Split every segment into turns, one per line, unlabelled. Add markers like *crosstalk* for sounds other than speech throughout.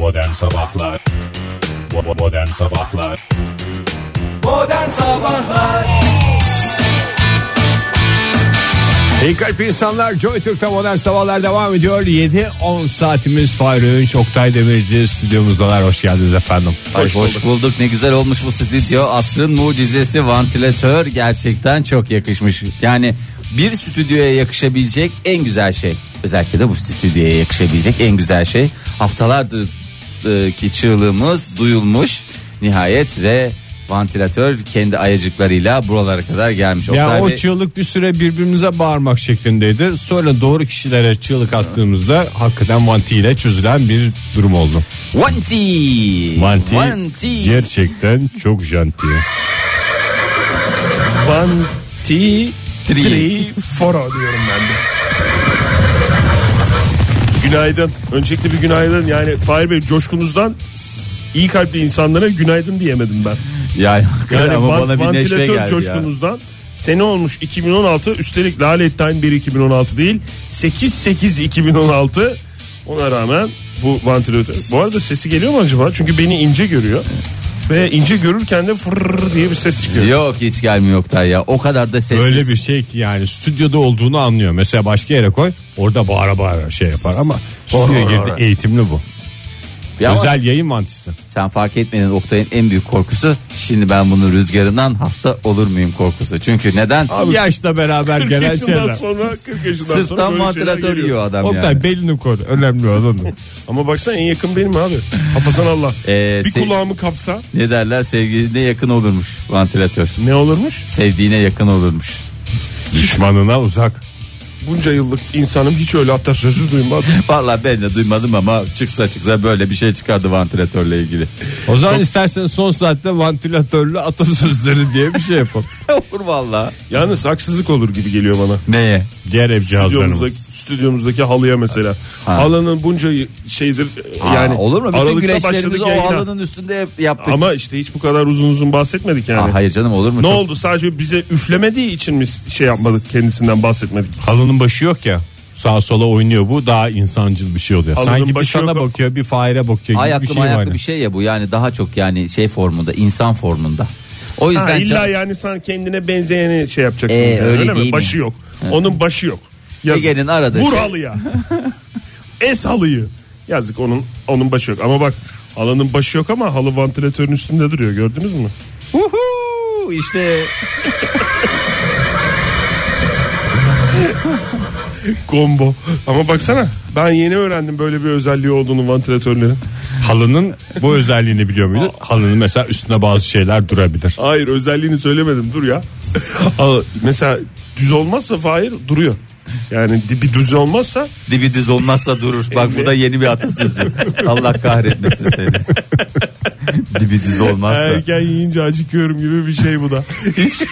Modern Sabahlar. Modern Sabahlar.
Modern Sabahlar.
İyi kalp insanlar Joy Türk'te modern sabahlar devam ediyor. 7-10 saatimiz Fahri Öğünç Oktay Demirci stüdyomuzdalar. Hoş geldiniz efendim.
Ay, hoş, bulduk. ne güzel olmuş bu stüdyo. Asrın mucizesi vantilatör gerçekten çok yakışmış. Yani bir stüdyoya yakışabilecek en güzel şey. Özellikle de bu stüdyoya yakışabilecek en güzel şey haftalardır ki çığlığımız duyulmuş nihayet ve vantilatör kendi ayacıklarıyla buralara kadar gelmiş.
Ya
Oktay
o çığlık bir süre birbirimize bağırmak şeklindeydi sonra doğru kişilere çığlık attığımızda hakikaten Vanti ile çözülen bir durum oldu
Vanti.
Vanti,
Vanti.
gerçekten çok janti
Vanti
Tri.
Tri Foro diyorum ben de. Günaydın. Öncelikle bir günaydın. Yani Fahir Bey coşkunuzdan iyi kalpli insanlara günaydın diyemedim ben.
Yani,
Yani
ama
van-
bana bir neşve geldi ya.
coşkunuzdan sene olmuş 2016 üstelik Lalettayn 1 2016 değil 8 8 2016 ona rağmen bu vantilatör bu arada sesi geliyor mu acaba çünkü beni ince görüyor ve ince görürken de fırr diye bir ses çıkıyor.
Yok hiç gelmiyor Oktay ya. O kadar da sessiz.
Öyle bir şey ki yani stüdyoda olduğunu anlıyor. Mesela başka yere koy orada bağıra bağıra şey yapar ama stüdyoya girdi eğitimli bu.
Ya ama
Özel yayın mantisi.
sen fark etmedin Oktay'ın en büyük korkusu şimdi ben bunun rüzgarından hasta olur muyum korkusu. Çünkü neden?
Yaşla beraber
40
gelen
yaşından
şeyler.
sonra 40 yaşından sonra
Sırttan
böyle şeyler
vantilatör
geliyor.
yiyor adam
Oktay
yani.
belini koru. Önemli olan. *laughs*
Ama baksana en yakın benim abi. Hafasan Allah.
Ee,
bir kulağımı kapsa
Ne derler sevgiline yakın olurmuş vantilatör.
ne olurmuş?
Sevdiğine yakın olurmuş.
Düşmanına uzak.
Bunca yıllık insanım hiç öyle hatta sözü duymadım.
Vallahi ben de duymadım ama çıksa çıksa böyle bir şey çıkardı vantilatörle ilgili.
O zaman isterseniz son saatte vantilatörlü atasözleri diye bir şey yapalım. *laughs*
Olur vallahi.
Yalnız haksızlık olur gibi geliyor bana.
Neye?
Diğer ev cihazlarını.
Stüdyomuzdaki, halıya mesela.
Ha.
Halının bunca şeydir
Yani
yani.
olur mu? Bütün
başladık
o
yayına.
halının üstünde yap- yaptık.
Ama işte hiç bu kadar uzun uzun bahsetmedik yani.
Aa, hayır canım olur mu?
Ne
Çok-
oldu sadece bize üflemediği için mi şey yapmadık kendisinden bahsetmedik.
Halının başı yok ya. Sağa sola oynuyor bu daha insancıl bir şey oluyor.
Halının
Sanki bir
başı
sana
yok.
bakıyor bir Fahir'e bakıyor gibi
Ayaklı
bir şey
ayaklı bir şey ya bu yani daha çok yani şey formunda insan formunda. O yüzden
Ha, illa
can-
yani sen kendine benzeyeni şey yapacaksın.
Ee,
sen,
öyle
mi?
değil mi?
Başı yok. Onun başı yok. Yazık.
Ege'nin aradığı
Vur
şey-
halıya. *laughs* es halıyı. Yazık onun onun başı yok. Ama bak halının başı yok ama halı vantilatörün üstünde duruyor gördünüz mü?
Uhu, işte *laughs*
Combo. Ama baksana ben yeni öğrendim böyle bir özelliği olduğunu vantilatörlerin.
Halının bu özelliğini biliyor muydun? Halının mesela üstüne bazı şeyler durabilir.
Hayır özelliğini söylemedim dur ya. Mesela düz olmazsa Fahir duruyor. Yani bir düz olmazsa
dibi düz olmazsa durur. Bak bu da yeni bir atasözü. Allah kahretmesin seni. dibi düz olmazsa.
erken yiyince acıkıyorum gibi bir şey bu da. Hiç *laughs*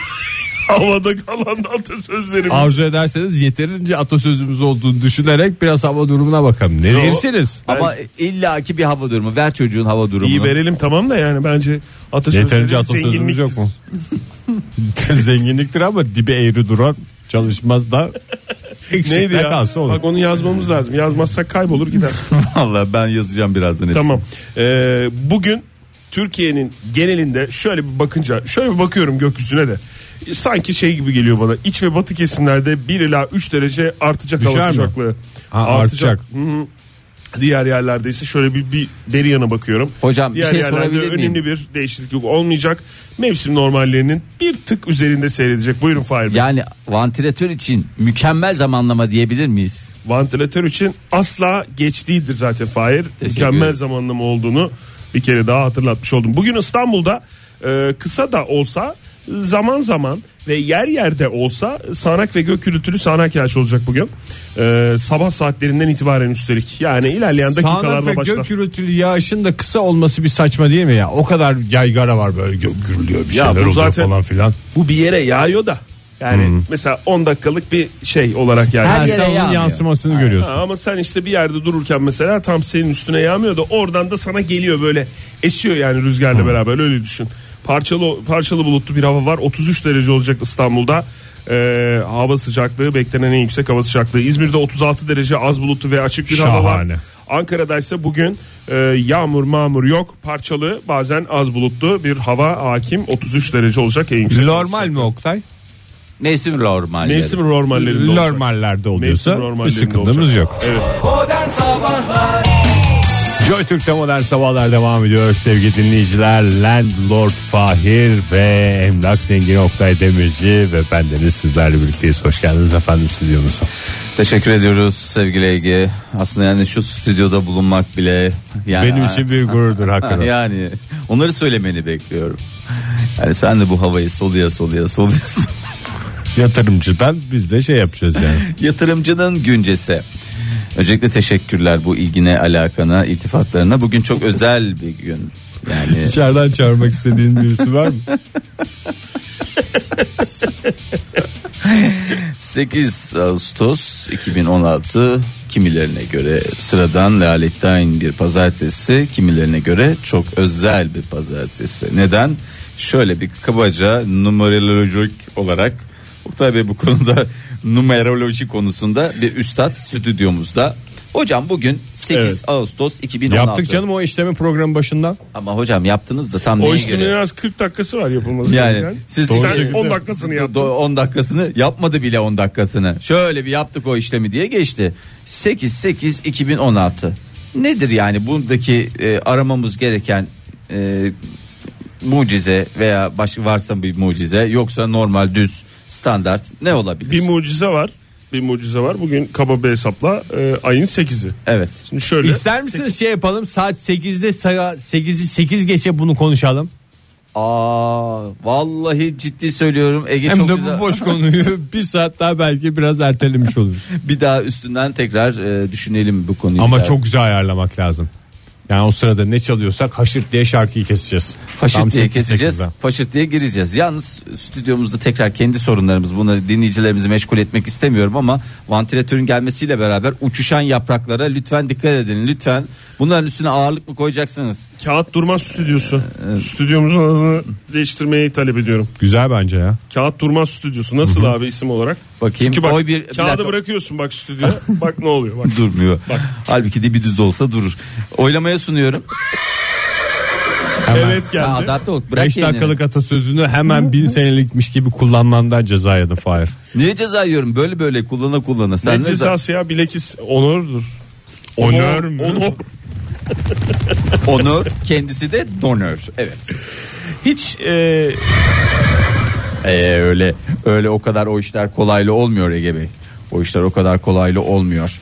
*laughs* havada kalan atasözlerimiz.
Arzu ederseniz yeterince atasözümüz olduğunu düşünerek biraz hava durumuna bakalım. Ne
Yo.
dersiniz?
Ama illaki bir hava durumu. Ver çocuğun hava durumunu.
İyi verelim tamam da yani bence atasözleri
Yeterince atasözümüz yok mu? *laughs* Zenginliktir ama dibe eğri duran çalışmaz da *laughs*
Neydi ya?
kalsa olur.
Bak onu yazmamız lazım. Yazmazsak kaybolur gider.
Vallahi ben yazacağım birazdan hepsini.
tamam. Ee, bugün Türkiye'nin genelinde şöyle bir bakınca şöyle bir bakıyorum gökyüzüne de sanki şey gibi geliyor bana. İç ve batı kesimlerde 1 ila 3 derece artacak
Düşer
hava
mi?
sıcaklığı.
Ha, artacak.
Hı hı. Diğer yerlerde ise şöyle bir, bir beri yana bakıyorum.
Hocam, bir
Diğer
şey
yerlerde
sorabilir miyim?
önemli bir değişiklik olmayacak. Mevsim normallerinin bir tık üzerinde seyredecek. Buyurun Fahir Bey.
Yani vantilatör için mükemmel zamanlama diyebilir miyiz?
Vantilatör için asla geç değildir zaten Fahir. Mükemmel
ederim.
zamanlama olduğunu bir kere daha hatırlatmış oldum. Bugün İstanbul'da e, kısa da olsa zaman zaman ve yer yerde olsa sağanak ve gök gürültülü sağanak yağış olacak bugün. E, sabah saatlerinden itibaren üstelik. Yani ilerleyen
Sağanak
dakikalarda
ve
başlar.
gök gürültülü yağışın da kısa olması bir saçma değil mi ya? O kadar yaygara var böyle gök gürülüyor bir
Ya
şeyler oluyor
zaten-
falan filan.
Bu bir yere yağıyor da. Yani mesela 10 dakikalık bir şey olarak yani.
Her yere
sen onun yansımasını görüyorsun.
Ha, ama sen işte bir yerde dururken mesela tam senin üstüne yağmıyor da oradan da sana geliyor böyle esiyor yani rüzgarla beraber öyle düşün. Parçalı parçalı bulutlu bir hava var. 33 derece olacak İstanbul'da. Ee, hava sıcaklığı beklenen en yüksek hava sıcaklığı. İzmir'de 36 derece az bulutlu ve açık bir hava var.
Şahane.
Ankara'da ise bugün e, yağmur mağmur yok parçalı bazen az bulutlu bir hava hakim 33 derece olacak en yüksek.
Normal mi Oktay?
Mevsim normalleri.
Mevsim normallerinde.
Normallerde oluyorsa
Mevsim
bir
normallerinde
sıkıntımız
olacak.
yok.
Evet.
Modern Sabahlar
Joy Türk'te modern sabahlar devam ediyor sevgili dinleyiciler. Landlord Fahir ve Emlak Zengin Oktay Demirci ve bendeniz sizlerle birlikteyiz. Hoş geldiniz efendim stüdyomuza.
Teşekkür ediyoruz sevgili Ege. Aslında yani şu stüdyoda bulunmak bile yani
Benim için bir gururdur *laughs* hakikaten.
yani onları söylemeni bekliyorum. Yani sen de bu havayı soluya soluya soluya
Yatırımcıdan biz de şey yapacağız yani. *laughs*
Yatırımcının güncesi. Öncelikle teşekkürler bu ilgine, alakana, iltifatlarına. Bugün çok özel bir gün. Yani
İçeriden çağırmak istediğin birisi var mı? *laughs*
8 Ağustos 2016 kimilerine göre sıradan lalettayn bir pazartesi, kimilerine göre çok özel bir pazartesi. Neden? Şöyle bir kabaca numerolojik olarak Oktay Bey bu konuda *laughs* numeroloji konusunda bir üstad stüdyomuzda. Hocam bugün 8
Evet.
Ağustos 2016.
Yaptık canım o işlemi program başından.
Ama hocam yaptınız da tam
O
neye
işlemin
göre?
en az 40 dakikası var yapılması
Yani
gereken.
siz
Sen
Doğru
10 dakikasını yaptın.
Do- 10 dakikasını yapmadı bile 10 dakikasını. Şöyle bir yaptık o işlemi diye geçti. 8 8 2016. Nedir yani buradaki e, aramamız gereken e, mucize veya başka varsa bir mucize yoksa normal düz standart ne olabilir?
Bir mucize var. Bir mucize var. Bugün kaba bir hesapla e, ayın 8'i.
evet.
Şimdi şöyle.
İster misiniz şey yapalım saat 8'de saat 8'i 8 geçe bunu konuşalım.
Aa vallahi ciddi söylüyorum Ege
Hem
çok
de
güzel.
bu boş konuyu *laughs* bir saat daha belki biraz ertelemiş oluruz.
bir daha üstünden tekrar e, düşünelim bu konuyu.
Ama
daha.
çok güzel ayarlamak lazım. Yani o sırada ne çalıyorsak haşırt diye şarkıyı keseceğiz. Tam
diye
8
keseceğiz.
8'den.
Faşist diye gireceğiz. Yalnız stüdyomuzda tekrar kendi sorunlarımız bunları dinleyicilerimizi meşgul etmek istemiyorum ama vantilatörün gelmesiyle beraber uçuşan yapraklara lütfen dikkat edin. Lütfen bunların üstüne ağırlık mı koyacaksınız?
Kağıt Durmaz Stüdyosu. Stüdyomuzun adını değiştirmeyi talep ediyorum.
Güzel bence ya.
Kağıt Durmaz Stüdyosu. Nasıl abi isim olarak?
Bakayım.
Çünkü bak
Oy bir- bir
kağıdı bırakıyorsun bak stüdyoya. bak ne oluyor bak. *laughs*
Durmuyor. Halbuki dibi düz olsa durur. Oylamaya sunuyorum.
Evet
Ha,
geldi.
adapte ol. Bırak
5
kendini.
dakikalık atasözünü hemen bin senelikmiş gibi kullanmandan ceza yedin Fahir.
Niye ceza yiyorum? Böyle böyle kullana kullana. Sen
Ne
ne
cezası ya bilekis onurdur.
Onör mü?
Onur. *laughs*
Onur kendisi de donör. Evet.
Hiç e,
Ee, öyle öyle o kadar o işler kolaylı olmuyor Ege Bey. O işler o kadar kolaylı olmuyor.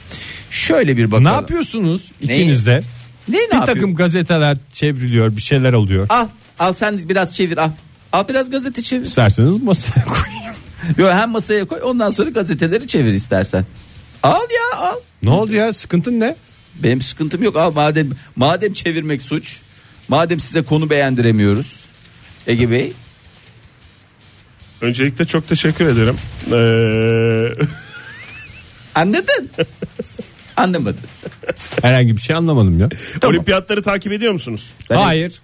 Şöyle bir bakalım.
Ne yapıyorsunuz ikiniz de?
Ne, ne
Bir
yapıyor?
takım gazeteler çevriliyor bir şeyler oluyor.
Al al sen biraz çevir al. Al biraz gazete çevir.
İsterseniz masaya *laughs* koyayım.
Yo hem masaya koy ondan sonra gazeteleri çevir istersen. Al ya al.
Ne oldu ya sıkıntın ne?
Benim sıkıntım yok al madem madem çevirmek suç. Madem size konu beğendiremiyoruz. Ege Bey
öncelikle çok teşekkür ederim. Ee, *laughs*
anladın? *laughs* Anlamadın.
Herhangi bir şey anlamadım ya.
Olimpiyatları takip ediyor musunuz?
Ben-
Hayır.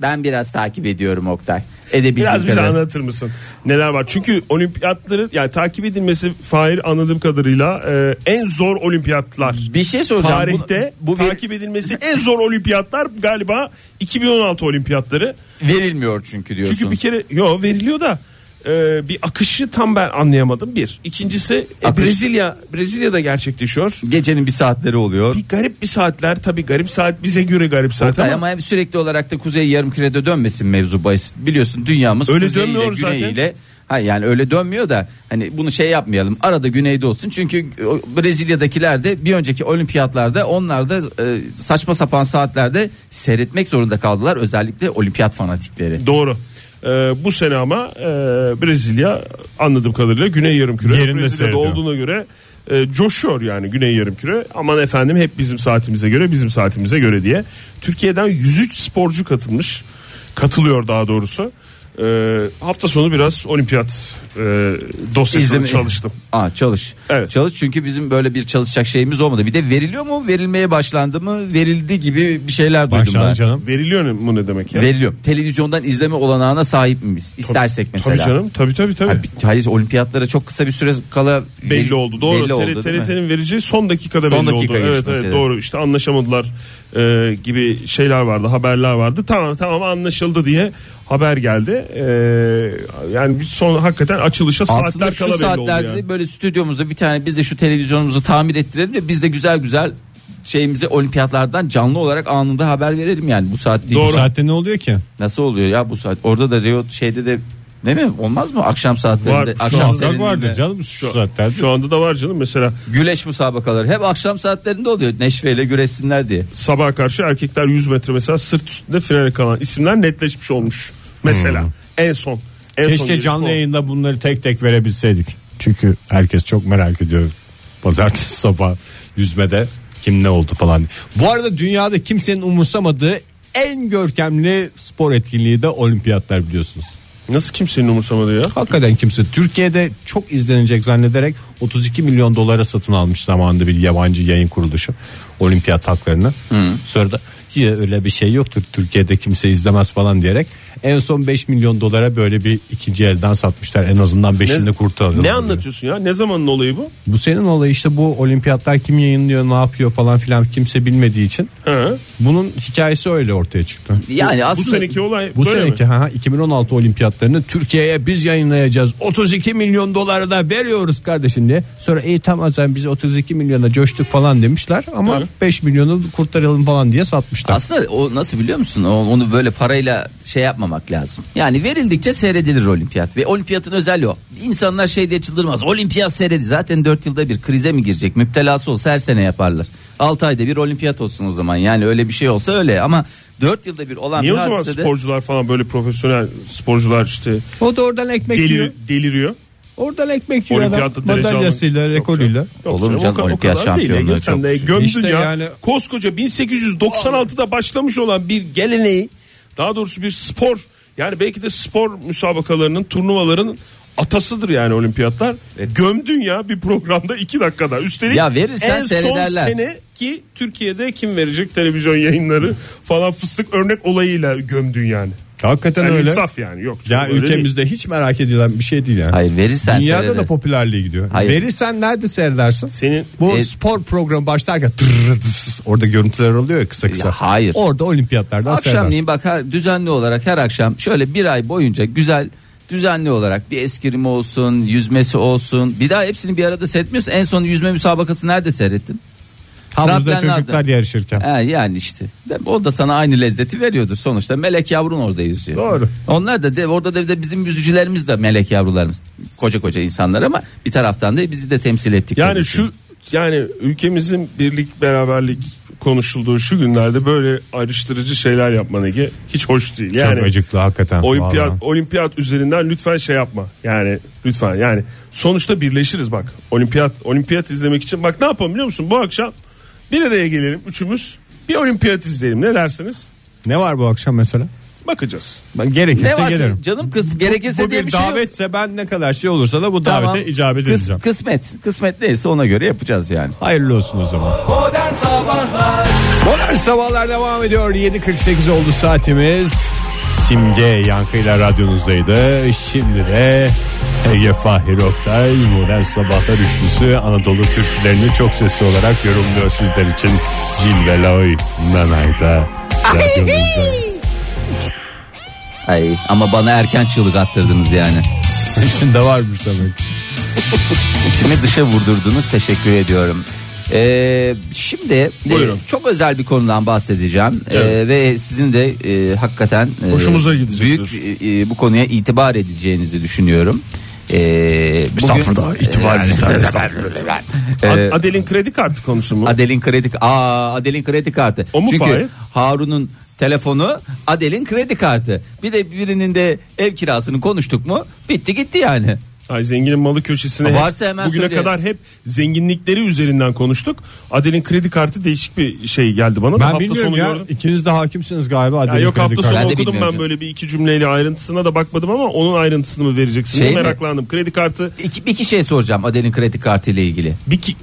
Ben biraz takip ediyorum Oktay. Edebildiğim
Biraz bize
kadar.
anlatır mısın? Neler var? Çünkü olimpiyatları yani takip edilmesi Fahir anladığım kadarıyla e, en zor olimpiyatlar.
Bir şey soracağım.
Tarihte
bu, bu ver-
takip edilmesi en zor olimpiyatlar galiba 2016 olimpiyatları.
verilmiyor çünkü diyorsun.
Çünkü bir kere yo veriliyor da e, bir akışı tam ben anlayamadım bir. İkincisi e,
Akış-
Brezilya Brezilya'da gerçekleşiyor.
Gecenin bir saatleri oluyor.
Bir garip bir saatler tabi garip saat bize göre garip saat
Oktay
ama,
ama sürekli olarak da kuzey yarımkürede dönmesin mevzu bahis. Biliyorsun dünyamız
Öyle
kuzeyiyle
dönmüyor zaten.
güneyiyle Ha yani öyle dönmüyor da hani bunu şey yapmayalım. Arada güneyde olsun. Çünkü o Brezilya'dakiler de bir önceki olimpiyatlarda onlar da e, saçma sapan saatlerde seyretmek zorunda kaldılar. Özellikle olimpiyat fanatikleri.
Doğru. E, bu sene ama e, Brezilya anladığım kadarıyla Güney Yarımküre
Yerinde
Brezilya'da
seyrediyor.
olduğuna göre e, coşuyor yani Güney Yarımküre. Aman efendim hep bizim saatimize göre bizim saatimize göre diye. Türkiye'den 103 sporcu katılmış. Katılıyor daha doğrusu. E, hafta sonu biraz olimpiyat e, dosyasını
İzleme-
çalıştım.
Aa çalış.
Evet.
Çalış çünkü bizim böyle bir çalışacak şeyimiz olmadı. Bir de veriliyor mu? Verilmeye başlandı mı? Verildi gibi bir şeyler duydum
Başlandı
ben.
canım.
Veriliyor mu ne demek ya?
Veriliyor. Televizyondan izleme olanağına sahip miyiz? İstersek mesela.
Tabii canım tabii tabii tabii.
Hayır olimpiyatlara çok kısa bir süre kala
belli
veri-
oldu. Doğru.
belli oldu?
TRT'nin vereceği son dakikada
Son
belli
dakika
oldu. Evet evet. doğru. İşte anlaşamadılar e, gibi şeyler vardı, haberler vardı. Tamam tamam anlaşıldı diye haber geldi. E, yani bir son hakikaten açılışa
Aslında
saatler
şu
kala belli oldu
saatlerde
yani.
böyle stüdyomuza bir tane biz de şu televizyonumuzu tamir ettirelim ve biz de güzel güzel şeyimizi olimpiyatlardan canlı olarak anında haber verelim yani bu saat değil.
Bu
Doğru.
saatte ne oluyor ki?
Nasıl oluyor ya bu saat? Orada da Rio şeyde de değil mi? Olmaz mı? Akşam saatlerinde.
Var, şu
akşam
anda
vardır canım şu saatlerde.
Şu anda da var canım mesela
Güleş müsabakaları hep akşam saatlerinde oluyor. Neşveyle güreşsinler diye.
sabaha karşı erkekler 100 metre mesela sırt üstünde finale kalan isimler netleşmiş olmuş. Mesela en son. En
Keşke canlı
o.
yayında bunları tek tek verebilseydik. Çünkü herkes çok merak ediyor. *laughs* Pazartesi sabah yüzmede kim ne oldu falan. Bu arada dünyada kimsenin umursamadığı en görkemli spor etkinliği de olimpiyatlar biliyorsunuz.
Nasıl kimsenin umursamadı ya?
Hakikaten kimse Türkiye'de çok izlenecek zannederek 32 milyon dolara satın almış zamanında bir yabancı yayın kuruluşu olimpiyat haklarını. Sonra da ya öyle bir şey yoktur Türkiye'de kimse izlemez falan diyerek en son 5 milyon dolara böyle bir ikinci elden satmışlar en azından 5'ini kurtardı.
Ne anlatıyorsun ya? Ne zamanın olayı bu?
Bu senin olayı işte bu olimpiyatlar kim yayınlıyor ne yapıyor falan filan kimse bilmediği için
He.
bunun hikayesi öyle ortaya çıktı.
Yani
Bu
aslında
seneki olay
Bu
böyle
seneki
mi?
ha 2016 olimpiyatlarını Türkiye'ye biz yayınlayacağız. 32 milyon doları da veriyoruz kardeşim diye. Sonra iyi tamam biz 32 milyona coştuk falan demişler ama
Evet.
5 milyonu kurtaralım falan diye satmışlar.
Aslında o nasıl biliyor musun? O- onu böyle parayla şey yapmamak lazım. Yani verildikçe seyredilir olimpiyat ve olimpiyatın özelliği o. İnsanlar şey diye çıldırmaz. Olimpiyat seyredi. Zaten 4 yılda bir krize mi girecek? Müptelası olsa her sene yaparlar. 6 ayda bir olimpiyat olsun o zaman. Yani öyle bir şey olsa öyle ama 4 yılda bir olan
Niye o
bir
zaman
hadisede
sporcular falan böyle profesyonel sporcular işte
O da oradan ekmek yiyor.
delir, deliriyor?
Oradan ekmek yiyor adam. Madalyasıyla, rekoruyla.
Olur mu canım, olimpiyat şampiyonluğu çok
de
düşük.
gömdün
İşte
ya.
yani-
Koskoca 1896'da başlamış olan bir geleneği daha doğrusu bir spor yani belki de spor müsabakalarının turnuvaların atasıdır yani olimpiyatlar. Gömdün ya bir programda 2 dakikada. Üstelik
Ya verirsen
en son
seyrederler.
sene ki Türkiye'de kim verecek televizyon yayınları falan fıstık örnek olayıyla gömdün yani.
Hakikaten
Yani
öyle.
insaf yani yok.
Ya ülkemizde hiç merak edilen bir şey değil yani.
Hayır verirsen
Dünyada
seyreder.
da popülerliğe gidiyor.
Hayır.
Verirsen nerede seyredersin?
Senin
Bu
E-
spor programı başlarken tırrrr dıs, orada görüntüler oluyor ya kısa kısa.
Ya hayır.
Orada olimpiyatlardan seyredersin.
Akşamleyin bak her, düzenli olarak her akşam şöyle bir ay boyunca güzel düzenli olarak bir eskrimi olsun yüzmesi olsun bir daha hepsini bir arada seyretmiyorsun en son yüzme müsabakası nerede seyrettin?
Havuzda çocuklar yarışırken.
He, yani işte De- o da sana aynı lezzeti veriyordur sonuçta melek yavrun orada yüzüyor.
Doğru.
Onlar da de, orada da, de bizim yüzücülerimiz de melek yavrularımız koca koca insanlar ama bir taraftan da bizi de temsil ettik.
Yani şu yani ülkemizin birlik beraberlik konuşulduğu şu günlerde böyle ayrıştırıcı şeyler yapman Ege hiç hoş değil. Yani
Çok acıklı hakikaten.
olimpiyat
vallahi.
olimpiyat üzerinden lütfen şey yapma. Yani lütfen yani sonuçta birleşiriz bak. Olimpiyat olimpiyat izlemek için bak ne yapalım biliyor musun? Bu akşam bir araya gelelim üçümüz. Bir olimpiyat izleyelim. Ne dersiniz?
Ne var bu akşam mesela?
Bakacağız.
Ben
ne
gerekirse
var
gelirim.
canım kız gerekirse
Bu
diye
bir
bir şey yok.
davetse ben ne kadar şey olursa da bu
Tamam.
davete icabet
Kıs-
edeceğim.
kısmet kısmet neyse ona göre yapacağız yani.
Hayırlı olsun o zaman.
Modern Sabahlar
Modern sabahlar devam ediyor. 7.48 oldu saatimiz. Simge yankıyla radyonuzdaydı. Şimdi de Ege Fahir Oktay Modern Sabahlar üçlüsü Anadolu türkülerini çok sesli olarak yorumluyor sizler için. Cilve Loy Nanay'da.
Ay ama bana erken çığlık attırdınız yani.
İçinde varmış demek. *laughs*
İçimi dışa vurdurdunuz teşekkür ediyorum. Ee, şimdi e, çok özel bir konudan bahsedeceğim Ee,
Evet.
ve sizin de e, hakikaten e,
Hoşumuza gidecek
büyük e, e, bu konuya itibar edeceğinizi düşünüyorum. Bugün-
Estağfurullah, itibar
Ee,
Ad- Adel'in kredi kartı konusu mu?
Adel'in kredi Aa Adel'in kredi kartı.
O mu
Çünkü
Fahir?
Harun'un telefonu Adel'in kredi kartı. Bir de birinin de ev kirasını konuştuk mu bitti gitti yani.
Ay zenginin malı köşesine hep-
Varsa hemen
bugüne
söyle.
kadar hep zenginlikleri üzerinden konuştuk. Adel'in kredi kartı değişik bir şey geldi bana. da.
Ben
hafta
bilmiyorum
sonu
ya.
gördüm.
İkiniz de hakimsiniz galiba.
Ya
Adel'in
yok
kredi
hafta
kartı.
sonu
Ben de
okudum
bilmiyorum
ben
canım.
böyle bir iki cümleyle ayrıntısına da bakmadım ama onun ayrıntısını mı vereceksin
Şey mi?
meraklandım. Kredi kartı
İki, iki şey soracağım Adel'in kredi kartı ile ilgili.
bir ki...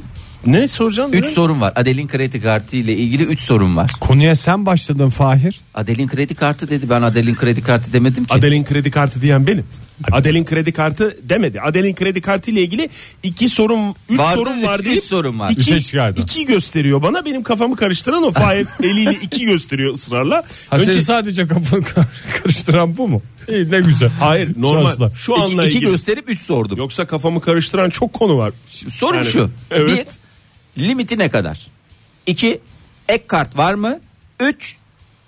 Ne soracaksın?
3
Ne?
sorun var. Adel'in kredi kartı ile ilgili 3 sorun var.
Konuya sen başladın Fahir.
Adel'in kredi kartı dedi. Ben Adel'in kredi kartı demedim ki.
Adel'in kredi kartı diyen benim. Adel'in kredi kartı demedi. Adel'in kredi kartı ile ilgili iki sorun, üç
Vardı,
sorun
üç-
var
üç
deyip
sorun var.
iki,
Üçe çıkardı.
iki gösteriyor bana. Benim kafamı karıştıran o *laughs* Fahir eliyle iki gösteriyor ısrarla.
Ha
Önce-
senin sadece kafanı kar- karıştıran bu mu? İyi ne güzel.
Hayır normal.
Şanslar.
Şu
İki,
anla
iki
ilgili.
gösterip 3 sordum.
Yoksa kafamı karıştıran çok konu var.
Sorun
Yani,
şu.
evet.
Bir, limiti ne kadar? İki, ek kart var mı? Üç,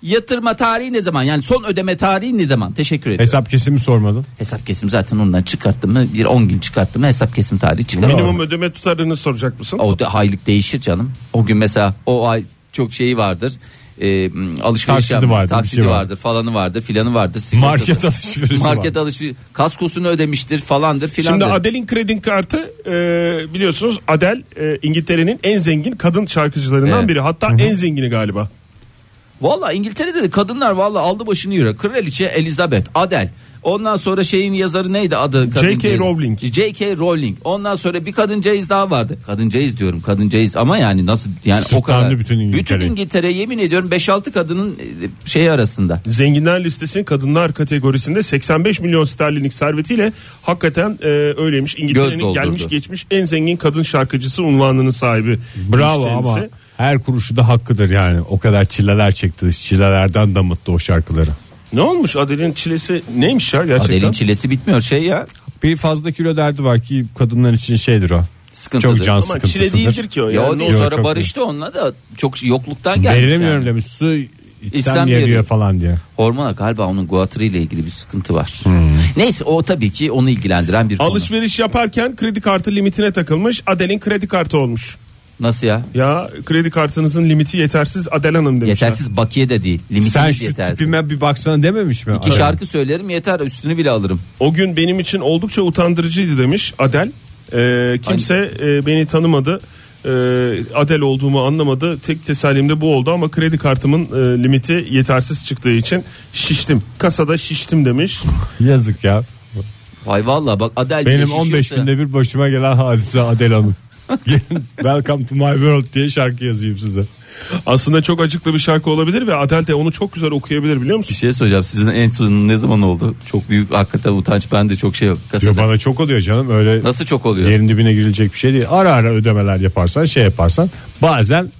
yatırma tarihi ne zaman? Yani son ödeme tarihi ne zaman? Teşekkür ederim.
Hesap kesimi sormadın.
Hesap kesim zaten ondan çıkarttım mı bir 10 gün çıkarttım mı hesap kesim tarihi çıkar.
Minimum ödeme tutarını soracak mısın?
O da aylık değişir canım. O gün mesela o ay çok şeyi vardır. E, alışveriş
Taksidi vardır,
taksidi
şey var.
vardır, falanı vardır, filanı vardır. sigortası-
Market alışverişi
Market alışveriş kaskosunu ödemiştir falandır filandır.
Şimdi Adele'in kredi kartı e, biliyorsunuz Adele e, İngiltere'nin en zengin kadın şarkıcılarından
Evet.
biri. Hatta en zengini galiba.
Valla İngiltere'de de kadınlar valla aldı başını yürü. Kraliçe Elizabeth, Adele. Ondan sonra şeyin yazarı neydi adı?
J.K. Rowling.
J.K. Rowling. Ondan sonra bir kadıncağız daha vardı. Kadıncağız diyorum kadıncağız ama yani nasıl yani o
Sırtlandı
kadar.
bütün İngiltere.
Bütün İngiltere yemin ediyorum 5-6 kadının e, şeyi arasında.
Zenginler listesinin kadınlar kategorisinde 85 milyon sterlinlik servetiyle hakikaten e, öyleymiş. İngiltere'nin gelmiş geçmiş en zengin kadın şarkıcısı unvanının sahibi.
Bravo ama her kuruşu da hakkıdır yani. O kadar çileler çekti. Çilelerden damıttı o şarkıları.
Ne olmuş Adele'in çilesi neymiş ya gerçekten?
Adel'in çilesi bitmiyor şey ya.
Bir fazla kilo derdi var ki kadınlar için şeydir o.
Sıkıntıdır.
Çok can
Ama çile değildir ki o.
Ya
Yani
o değil sonra barıştı onunla da çok yokluktan gelmiş
Verilemiyorum
yani.
demiş su yeriyor
yeriyor.
falan diye.
Hormona galiba onun guatrı ile ilgili bir sıkıntı var.
Hmm.
Neyse o tabii ki onu ilgilendiren bir konu.
Alışveriş yaparken kredi kartı limitine takılmış. Adele'in kredi kartı olmuş.
Nasıl ya?
Ya kredi kartınızın limiti yetersiz Adele Hanım demişler.
Yetersiz bakiye de değil. Limitimiz
Sen şu
yetersiz.
tipime bir baksana dememiş mi?
İki şarkı söylerim yeter üstünü bile alırım.
O gün benim için oldukça utandırıcıydı demiş Adel. Ee, kimse e, beni tanımadı. Ee, Adel olduğumu anlamadı. Tek tesellim de bu oldu ama kredi kartımın e, limiti yetersiz çıktığı için şiştim. Kasada şiştim demiş.
Yazık ya.
Vay vallahi bak Adel bile
Benim 15
şişiyorsa-
günde bir başıma gelen hadise Adel Hanım. Gelin, Welcome to my world diye şarkı yazayım size.
Aslında çok acıklı bir şarkı olabilir ve Adel de onu çok güzel okuyabilir biliyor
Bir
musun?
şey soracağım sizin en son ne zaman oldu? Çok büyük hakikaten utanç bende çok şey yok.
Yo,
Kasada.
bana çok oluyor canım öyle
Nasıl çok oluyor?
yerin dibine girilecek bir şey değil. Ara ara ödemeler yaparsan şey yaparsan bazen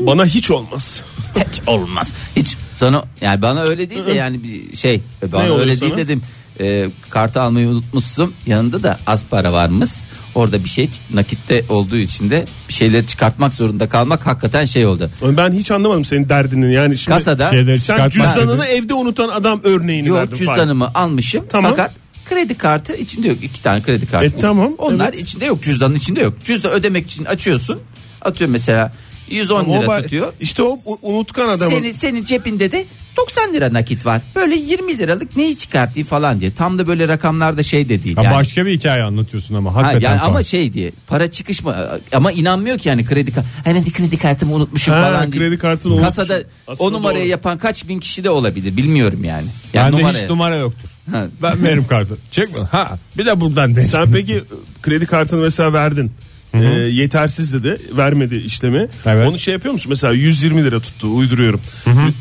Bana hiç olmaz.
Hiç olmaz. Hiç sana yani bana öyle değil de yani bir şey bana
oluyor
öyle
sana?
değil dedim. E, kartı almayı unutmuşsun. Yanında da az para varmış. Orada bir şey nakitte olduğu için de bir şeyleri çıkartmak zorunda kalmak hakikaten şey oldu.
Ben hiç anlamadım senin derdini. Yani şimdi
Kasada
şeyleri
sen
çıkartmak
cüzdanını evde unutan adam örneğini
yok
verdin.
cüzdanımı almışım
Tamam.
fakat kredi kartı içinde yok. iki tane kredi kartı.
E, tamam,
Onlar
evet.
içinde yok cüzdanın içinde yok. Cüzdan ödemek için açıyorsun. Atıyor mesela 110
Ama o
lira
ba-
tutuyor.
İşte o u- unutkan adamın.
Senin, senin cebinde de 90 lira nakit var. Böyle 20 liralık neyi çıkartayım falan diye. Tam da böyle rakamlarda şey de değil.
ha,
yani.
başka bir hikaye anlatıyorsun ama
Ha,
hakikaten.
yani
falan.
ama şey diye para çıkış mı ama inanmıyor ki yani kredi kartı hemen kredi kartımı unutmuşum
Ha,
falan diye.
kredi kartını unutmuşum.
Kasada
Aslında
o numarayı
doğru.
yapan kaç bin kişi de olabilir bilmiyorum yani. yani
Bende
numaraya-
hiç numara yoktur.
Ha.
Ben veririm kartı. Çekme. Ha bir de buradan de.
Sen peki kredi kartını mesela verdin. Ee, yetersiz dedi vermedi işlemi.
Evet.
Onu şey yapıyor musun? Mesela 120 lira tuttu uyduruyorum.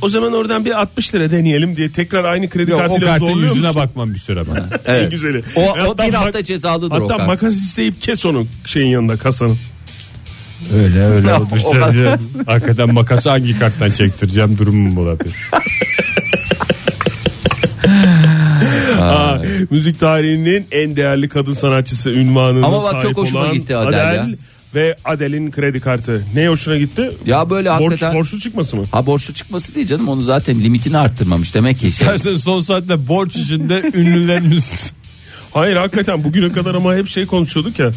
O zaman oradan bir 60 lira deneyelim diye tekrar aynı kredi
Yok, o
kartıyla
kartın
zorluyor
yüzüne
musun?
bakmam bir süre ben. *laughs*
En güzeli.
O, o
Hatta
bir
mak-
hafta cezalıdır o
Hatta
kart.
makas isteyip kes onu şeyin yanında kasanın.
öyle öyle *laughs* oldu
o.
Hakikaten makası hangi karttan çektireceğim durumum olabilir. *laughs*
Aa, müzik tarihinin en değerli kadın sanatçısı ünvanına
Ama bak
sahip
çok hoşuma
olan
gitti Adele ya.
ve Adel'in kredi kartı. Ne hoşuna gitti?
Ya böyle
Borç,
hakikaten
borçlu çıkması mı?
ha borçlu çıkması değil canım onu zaten limitini arttırmamış demek ki. Şey,
İstersen son saatte borç içinde *laughs* ünlülerimiz.
Hayır hakikaten bugüne kadar ama hep şey konuşuyorduk ya.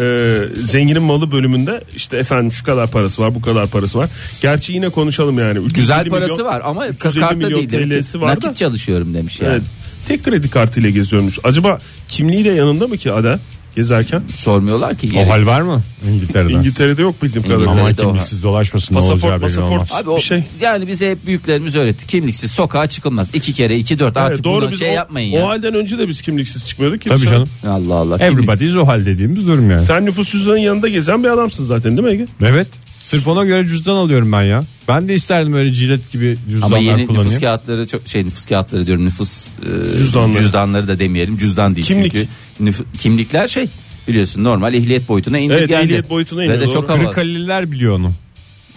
e, zenginin malı bölümünde işte efendim şu kadar parası var bu kadar parası var. Gerçi yine konuşalım yani. 350
güzel
milyon-
parası var ama
350
kartta
milyon
değil.
TL'si var da.
Nakit çalışıyorum demiş yani.
Evet. Tek kredi kartıyla geziyormuş. Acaba kimliği de yanında mı ki Ada gezerken?
Sormuyorlar ki.
O hal var mı İngiltere'de?
İngiltere'de yok bildiğim kadarıyla.
Aman
İngiltere'de o
kimliksiz dolaşmasın ne
Pasaport,
olacağı belli
pasaport.
olmaz.
Abi o,
bir şey.
yani bize hep büyüklerimiz öğretti. Kimliksiz sokağa çıkılmaz. İki kere iki dört artık
Evet, doğru
bunu
biz
şey
o,
yapmayın
o
ya.
halden önce de biz kimliksiz çıkmıyorduk ki.
Tabii
Sen-
canım.
Allah Allah. Kimlik-
Everybody's o hal dediğimiz durum yani.
Sen nüfus cüzdanının yanında gezen bir adamsın zaten değil mi Ege?
Evet. Sırf ona göre cüzdan alıyorum ben ya. Ben de isterdim öyle cilet gibi cüzdanlar
Ama yeni
kullanayım.
nüfus kağıtları çok şey nüfus kağıtları diyorum nüfus e,
Cüzdanları.
cüzdanları da demeyelim cüzdan değil
Kimlik.
çünkü nüf- kimlikler şey biliyorsun normal ehliyet boyutuna indirgendi.
Evet, ehliyet boyutuna
Ve
iniyor,
de
doğru.
çok havalı.
Kırıkkale'liler biliyor onu.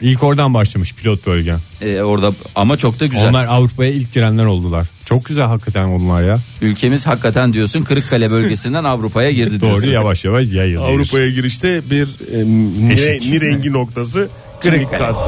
İlk oradan başlamış pilot bölge.
E, orada ama çok da güzel.
Onlar Avrupa'ya ilk girenler oldular. Çok güzel hakikaten onlar ya.
Ülkemiz hakikaten diyorsun Kırıkkale bölgesinden Avrupa'ya girdi *laughs* diyorsun.
Doğru yavaş yavaş yayılıyor.
Avrupa'ya girişte bir e, nirengi noktası kimlik kartı.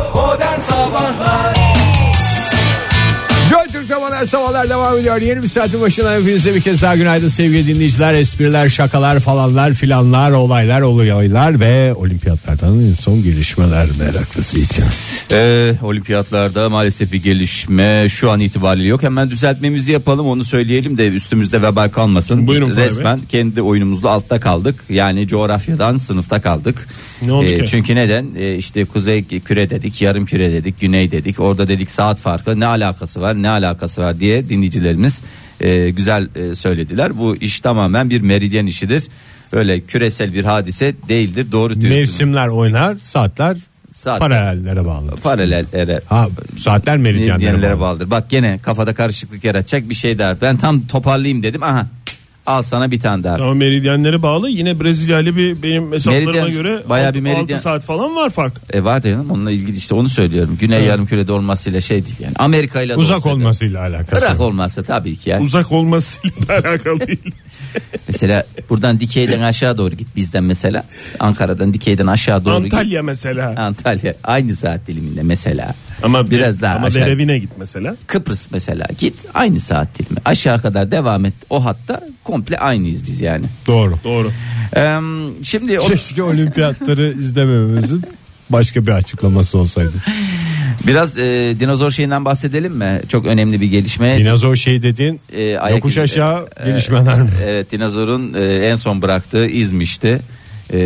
Modern Sabahlar
sabahlar devam ediyor. Yeni bir saatin başına hepinize bir kez daha günaydın sevgili dinleyiciler. Espriler, şakalar falanlar filanlar, olaylar, olaylar ve olimpiyatlardan son gelişmeler meraklısı için.
Ee, olimpiyatlarda maalesef bir gelişme şu an itibariyle yok. Hemen düzeltmemizi yapalım onu söyleyelim de üstümüzde vebal kalmasın.
Buyurun
Resmen kendi oyunumuzda altta kaldık. Yani coğrafyadan sınıfta kaldık.
Ne oldu ki?
Çünkü neden? Ee, işte kuzey küre dedik, yarım küre dedik, güney dedik. Orada dedik saat farkı ne alakası var, ne alakası var diye dinleyicilerimiz e, güzel e, söylediler. Bu iş tamamen bir meridyen işidir. Öyle küresel bir hadise değildir. Doğru diyorsunuz.
Mevsimler oynar, saatler
Saat-
paralellere bağlı.
Paralel ere,
Ha, saatler meridyenlere
meridyenlere
bağlı.
bağlıdır. Bak gene kafada karışıklık yaratacak bir şey der. Ben tam toparlayayım dedim. Aha. Al sana bir tane daha.
Ama meridyenlere bağlı yine Brezilyalı bir benim hesaplarıma
Meridyen,
göre
bayağı bir
6
meridyen.
saat falan var fark.
E var canım onunla ilgili işte onu söylüyorum. Güney yarım kürede olmasıyla şey değil yani. Amerika ile
Uzak olmasıyla alakası.
Irak olmazsa tabii ki yani.
Uzak olmasıyla *laughs* alakalı değil. *laughs*
mesela buradan dikeyden aşağı doğru git bizden mesela. Ankara'dan dikeyden aşağı doğru git.
Antalya mesela.
Antalya aynı saat diliminde mesela.
Ama
biraz daha
ama
aşağı.
Berevine git mesela.
Kıbrıs mesela git aynı saat dilimi. Aşağı kadar devam et. O hatta komple aynıyız biz yani.
Doğru.
Doğru.
Ee, şimdi o-
Keşke olimpiyatları izlemememizin başka bir açıklaması olsaydı. *laughs*
biraz e, dinozor şeyinden bahsedelim mi? Çok önemli bir gelişme.
Dinozor şey dediğin
E, ayak
yokuş
izi-
aşağı
e,
gelişmeler mi?
Evet dinozorun e, en son bıraktığı İzmiş'ti. E,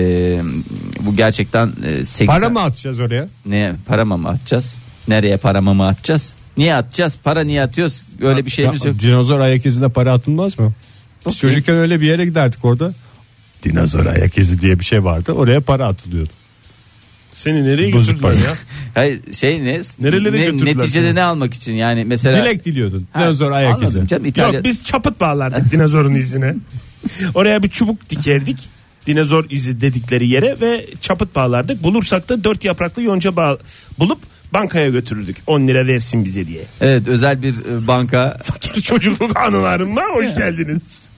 bu gerçekten e, 80
Para mı atacağız oraya?
Ne para mı atacağız? Nereye paramı mı atacağız? Niye atacağız? Para niye atıyoruz? Öyle bir şeyimiz
Ya,
yok.
Dinozor ayak izine para atılmaz mı? Biz
Yok.
çocukken öyle bir yere giderdik orada. Dinozor ayak izi diye bir şey vardı. Oraya para atılıyordu.
Seni nereye
Bozuk
götürdüler
para.
ya? *laughs*
Hayır şey ne?
Nerelere
ne-
götürdüler
Neticede
seni?
ne almak için yani mesela
Dilek diliyordun.
Ha,
Dinozor ayak
anladım
izi.
canım, İtalya...
Yok biz çapıt bağlardık *laughs* dinozorun izine. Oraya bir çubuk dikerdik. Dinozor izi dedikleri yere ve çapıt bağlardık. Bulursak da dört yapraklı yonca bağ bulup bankaya götürürdük. 10 lira versin bize diye.
Evet özel bir e, banka
Fakir çocukluk anılarıma *laughs* hoş geldiniz.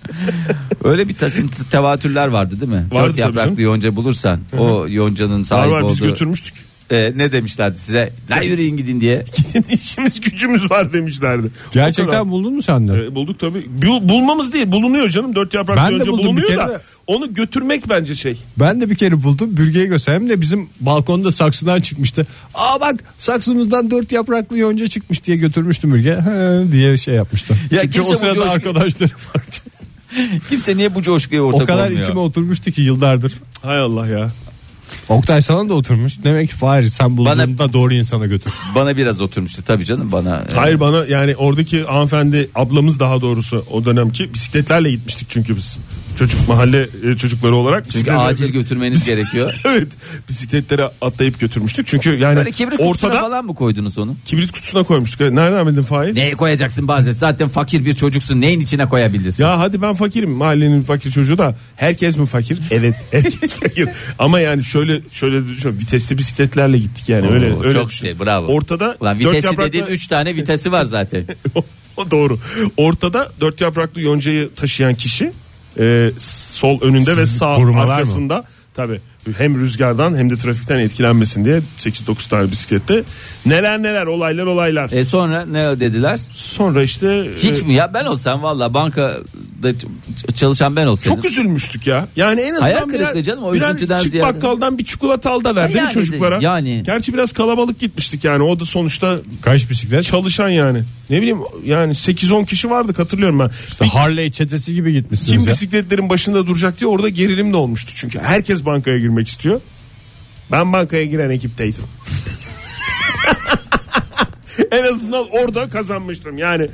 öyle bir takım tevatürler vardı değil mi?
Vardı
Dört yapraklı
canım.
yonca bulursan o yoncanın
Var
sahibi
var biz
olduğu
götürmüştük.
E, ne demişlerdi size? La yürüyün gidin diye. *laughs*
Gidin işimiz gücümüz var demişlerdi. O kadar.
Gerçekten buldun mu sen de?
E, bulduk tabii. Bul- bulmamız değil bulunuyor canım. Dört yapraklı
Ben de
yonca
buldum bir
bulunuyor
kere
da.
de.
Onu götürmek bence şey.
Ben de bir kere buldum. Bürge'ye gösterdim. Hem de bizim balkonda saksıdan çıkmıştı. Aa bak saksımızdan dört yapraklı yonca çıkmış diye götürmüştüm Bürge. He, diye şey yapmıştı.
Ya
Çünkü
kimse
o sırada
coşku-
arkadaşlarım *laughs* vardı.
Kimse niye bu coşkuya
o
ortak
kadar
olmuyor?
içime oturmuştu ki yıllardır.
Hay Allah ya.
Oktay sana da oturmuş. Demek ki Fahir sen bulduğunda doğru insana götür. *laughs*
Bana biraz oturmuştu tabii canım bana. e,
Hayır bana yani oradaki hanımefendi ablamız daha doğrusu o dönemki bisikletlerle gitmiştik çünkü biz. Çocuk mahalle e, çocukları olarak.
Çünkü acil götürmeniz gerekiyor. *laughs*
Evet bisikletlere atlayıp götürmüştük. Çünkü yani
Böyle kibrit kutusuna
ortada
falan mı koydunuz onu?
kibrit kutusuna koymuştuk. Nereden bildin Fahir?
Neye koyacaksın bazen? Zaten fakir bir çocuksun. Neyin içine koyabilirsin?
Ya hadi ben fakirim mahallenin fakir çocuğu da herkes mi fakir? Evet *laughs* herkes fakir. Ama yani şöyle şöyle düşün vitesli bisikletlerle gittik yani
Oo,
öyle öyle.
çok
düşün.
şey, bravo.
Ortada
Ulan
dört
vitesi
yapraklı-
dediğin 3 tane vitesi var zaten. *laughs*
o doğru. Ortada dört yapraklı yoncayı taşıyan kişi e, sol önünde ve sağ
korumalar mı?
arkasında tabi hem rüzgardan hem de trafikten etkilenmesin diye 8-9 tane bisiklette neler neler olaylar olaylar.
e sonra ne dediler?
Sonra işte
Hiç
e,
mi ya ben olsam valla banka ç- çalışan ben olsaydım.
Çok üzülmüştük ya. Yani en azından
Hayal kırıklığı canım, o
birer
üzüntüden
çık
ziyade.
bakkaldan bir çikolata al da ver
Ha,
değil mi
yani de-
çocuklara?
yani.
Gerçi biraz kalabalık gitmiştik yani. O da sonuçta
Kaç bisiklet?
çalışan yani. Ne bileyim yani 8-10 kişi vardık hatırlıyorum ben.
İşte Harley çetesi gibi gitmişsiniz
Kim
ya.
bisikletlerin başında duracak diye orada gerilim de olmuştu çünkü. Herkes bankaya girmek istiyor. Ben bankaya giren ekipteydim. *laughs* *laughs* en azından orada kazanmıştım. Yani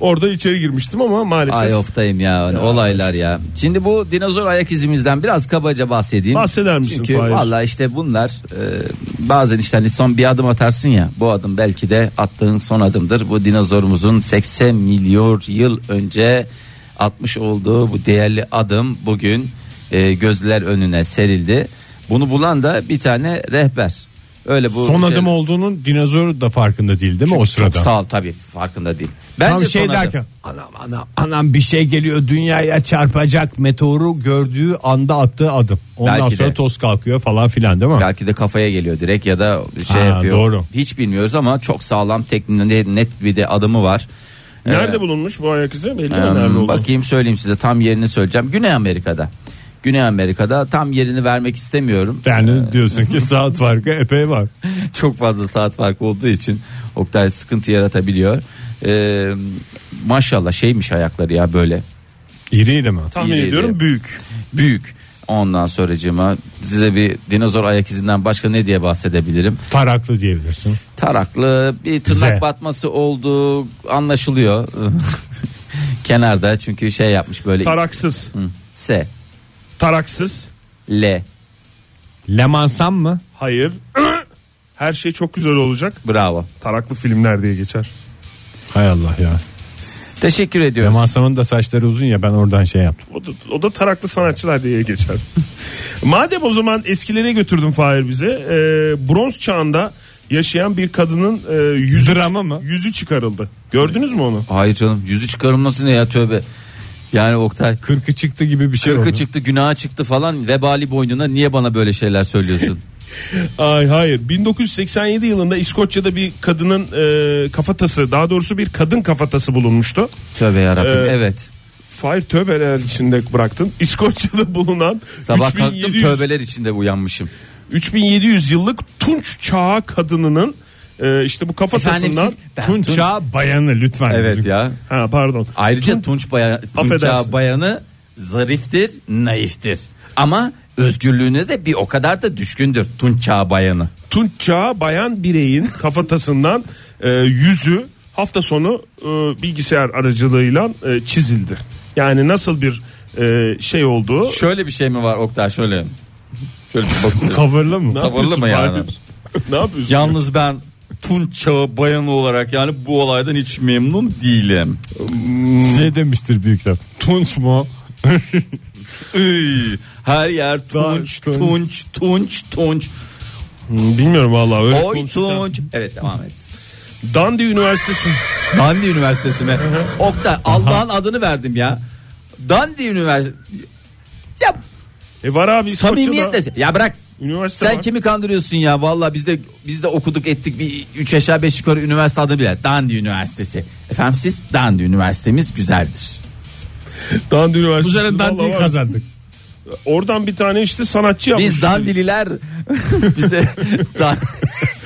orada içeri girmiştim ama maalesef.
Ay yoktayım ya, hani olaylar ya. Şimdi bu dinozor ayak izimizden biraz kabaca bahsedeyim.
Bahseder misin
Çünkü
Fahir?
valla işte bunlar e, bazen işte hani son bir adım atarsın ya. Bu adım belki de attığın son adımdır. Bu dinozorumuzun 80 milyon yıl önce atmış olduğu bu değerli adım bugün e, gözler önüne serildi. Bunu bulan da bir tane rehber. Öyle bu
Son
şey-
adım olduğunun dinozor da farkında değil değil mi o sırada?
Çok sağ ol tabii farkında değil. Bence
Tam şey
adım.
derken anam anam anam bir şey geliyor dünyaya çarpacak meteoru gördüğü anda attığı adım. Ondan
Belki
sonra
de.
toz kalkıyor falan filan değil mi?
Belki de kafaya geliyor direkt ya da şey
Ha,
yapıyor.
doğru.
Hiç bilmiyoruz ama çok sağlam teknik net bir de adımı var.
Nerede
Ee,
bulunmuş bu ayak izi? Belli mi
em,
nerede oldu?
bakayım söyleyeyim size tam yerini söyleyeceğim. Güney Amerika'da. Güney Amerika'da tam yerini vermek istemiyorum.
Yani diyorsun ki *laughs* saat farkı epey var.
Çok fazla saat farkı olduğu için Oktay sıkıntı yaratabiliyor. Ee, maşallah şeymiş ayakları ya böyle
İriydi mi?
Tahmin
İriydi.
ediyorum büyük.
büyük. Ondan sonracığıma size bir dinozor ayak izinden başka ne diye bahsedebilirim?
Taraklı diyebilirsin.
taraklı bir tırnak
Z.
batması olduğu anlaşılıyor. *laughs* Kenarda çünkü şey yapmış böyle
Taraksız.
Hı. S
Taraksız.
L
Lemansam mı?
Hayır. *clears throat* Her şey çok güzel olacak.
bravo.
Taraklı filmler diye geçer.
Hay Allah ya.
Teşekkür ediyorum.
Lemansam'ın da saçları uzun ya ben oradan şey yaptım.
O da, o da taraklı sanatçılar diye geçer. *laughs* Madem o zaman eskilere götürdün Fahir bize. e, bronz çağında yaşayan bir kadının e, yüzü,
Dramı mı?
yüzü çıkarıldı. Gördünüz mü onu?
Hayır canım yüzü çıkarılması ne ya tövbe. Yani Oktay
Kırkı çıktı gibi bir şey
kırkı
oldu.
çıktı günaha çıktı falan vebali boynuna niye bana böyle şeyler söylüyorsun? *laughs*
Ay hayır. 1987 yılında İskoçya'da bir kadının e, kafatası, daha doğrusu bir kadın kafatası bulunmuştu.
tövbe yarabbim
Ee,
evet.
Fahir tövbeler içinde bıraktın. *laughs* İskoçya'da bulunan
Sabah kalktım
3700,
tövbeler içinde uyanmışım.
3700 yıllık Tunç çağı kadınının e, işte bu kafatasından
siz- Ben
Tunça bayanı lütfen.
Evet ya.
ha pardon.
Ayrıca
Tun-
Tunç, baya, Tunç
Affedersin.
Ağa bayanı zariftir, naiftir. Ama özgürlüğüne de bir o kadar da düşkündür Tunç Ağa bayanı.
Tunç çağı bayan bireyin kafatasından e, yüzü hafta sonu e, bilgisayar aracılığıyla e, çizildi. Yani nasıl bir e, şey olduğu
Şöyle bir şey mi var Oktay şöyle. Şöyle bir bakıyorum.
Tavırlı mı?
Ne
Tavırlı
yapıyorsun
mı yani?
Fahir? *laughs* ne yapıyorsun?
Yalnız ben Tunç Çağı bayanı olarak yani bu olaydan hiç memnun değilim.
Şey demiştir büyükler. Tunç mu? *laughs*
Iy, her yer Tunç,
Tunç.
Tunç, Tunç, Tunç.
Hmm, Bilmiyorum vallahi öyle
Oy
konuşurken.
Tunç. Evet devam et.
Dundee Üniversitesi
Dundee Üniversitesi mi? Oktay Allah'ın adını verdim ya. Dundee Üniversitesi. Ya
E var abi İskoçya'da
samimiyetle. Ya bırak.
Üniversite
Sen
var.
kimi kandırıyorsun ya? Vallahi biz de biz de okuduk ettik bir 3 aşağı 5 yukarı üniversite adı bile. Dundee Üniversitesi. Efendim siz Dundee Üniversitemiz güzeldir.
Bu
Üniversitesi.
sene
vallahi
dandiyi kazandık.
Oradan bir tane işte sanatçı yapmış.
Biz Dandililer *laughs* bize *laughs*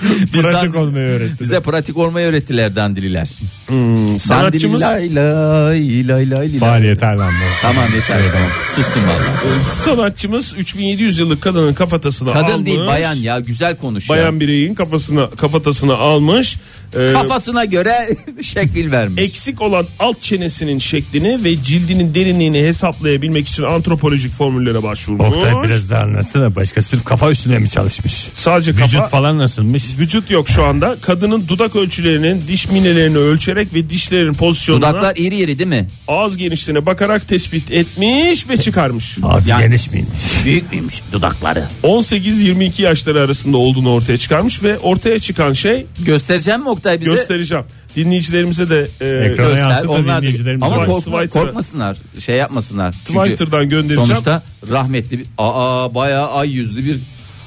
dan, biz
Pratik
dan-
olmayı öğrettiler.
bize pratik olmayı öğrettiler Dandililer.
Hmm, sanatçımız
Dandililay, lay, lay, lay, lay.
Fahri yeter lan bu.
Tamam yeter tamam. Sustum valla.
e, sanatçımız 3700 yıllık kadının kafatasını
Kadın
almış.
değil bayan ya güzel konuş
Bayan
ya.
bireyin kafasına kafatasını almış. E,
Kafasına göre *laughs* şekil vermiş.
eksik olan alt çenesinin şeklini ve cildinin derinliğini hesaplayabilmek için antropolojik formüllere başvurmuş.
Oktay biraz daha anlatsana. Başka sırf kafa üstüne mi çalışmış?
Sadece kafa
Vücut falan nasılmış?
Vücut yok şu anda. Kadının dudak ölçülerinin, diş minelerini ölçerek ve dişlerin pozisyonuna,
Dudaklar iri iri değil mi?
ağız genişliğine bakarak tespit etmiş ve çıkarmış.
Ağzı
Yani-
geniş miymiş?
Büyük müymüş dudakları?
18-22 yaşları arasında olduğunu ortaya çıkarmış ve ortaya çıkan şey
Göstereceğim mi Oktay bize?
göstereceğim. Dinleyicilerimize de e,
Ekrana da
Onlar
dinleyicilerimize
ama korkma,
Twitter'a-
korkmasınlar. Şey yapmasınlar. Çünkü
Twitter'dan göndereceğim.
Sonuçta rahmetli bir aa bayağı ay yüzlü bir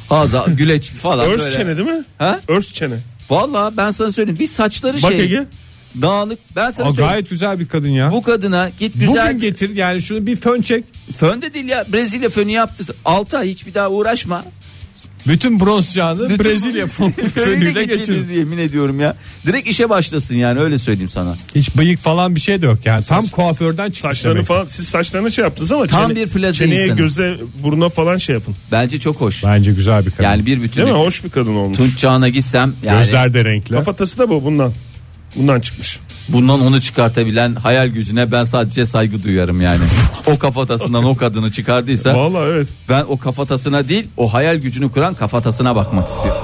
Haza güleç falan
Örs
böyle.
çene değil mi?
Ha?
Örs çene.
Valla ben sana söyleyeyim bir saçları
Bak
şey.
Ege.
Dağınık. Ben sana
O
söyleyeyim.
gayet güzel bir kadın ya.
Bu kadına git güzel
Bugün getir yani şunu bir fön çek.
fön de değil ya Brezilya fönü yaptı. 6 ay hiç bir daha uğraşma.
Bütün bronz çağını
Bütün-
Brezilya fön-
Fönüyle geçirir
geçir.
yemin ediyorum ya. Direkt işe başlasın yani öyle söyleyeyim sana.
Hiç bıyık falan bir şey de yok yani. Tam kuaförden çıkmış
Saçlarını
demek.
falan siz saçlarını şey yaptınız ama
Tam bir plaza
çeneye
insanı.
göze buruna falan şey yapın.
Bence çok hoş.
Bence güzel bir kadın.
Yani bir bütün
Değil mi? Hoş bir kadın olmuş.
Tunç çağına gitsem yani
Gözler de renkli.
Kafatası da bu bundan. Bundan çıkmış.
bundan onu çıkartabilen hayal gücüne ben sadece saygı duyarım yani. o kafatasından o kadını çıkardıysa
Vallahi evet.
ben o kafatasına değil o hayal gücünü kuran kafatasına bakmak istiyorum.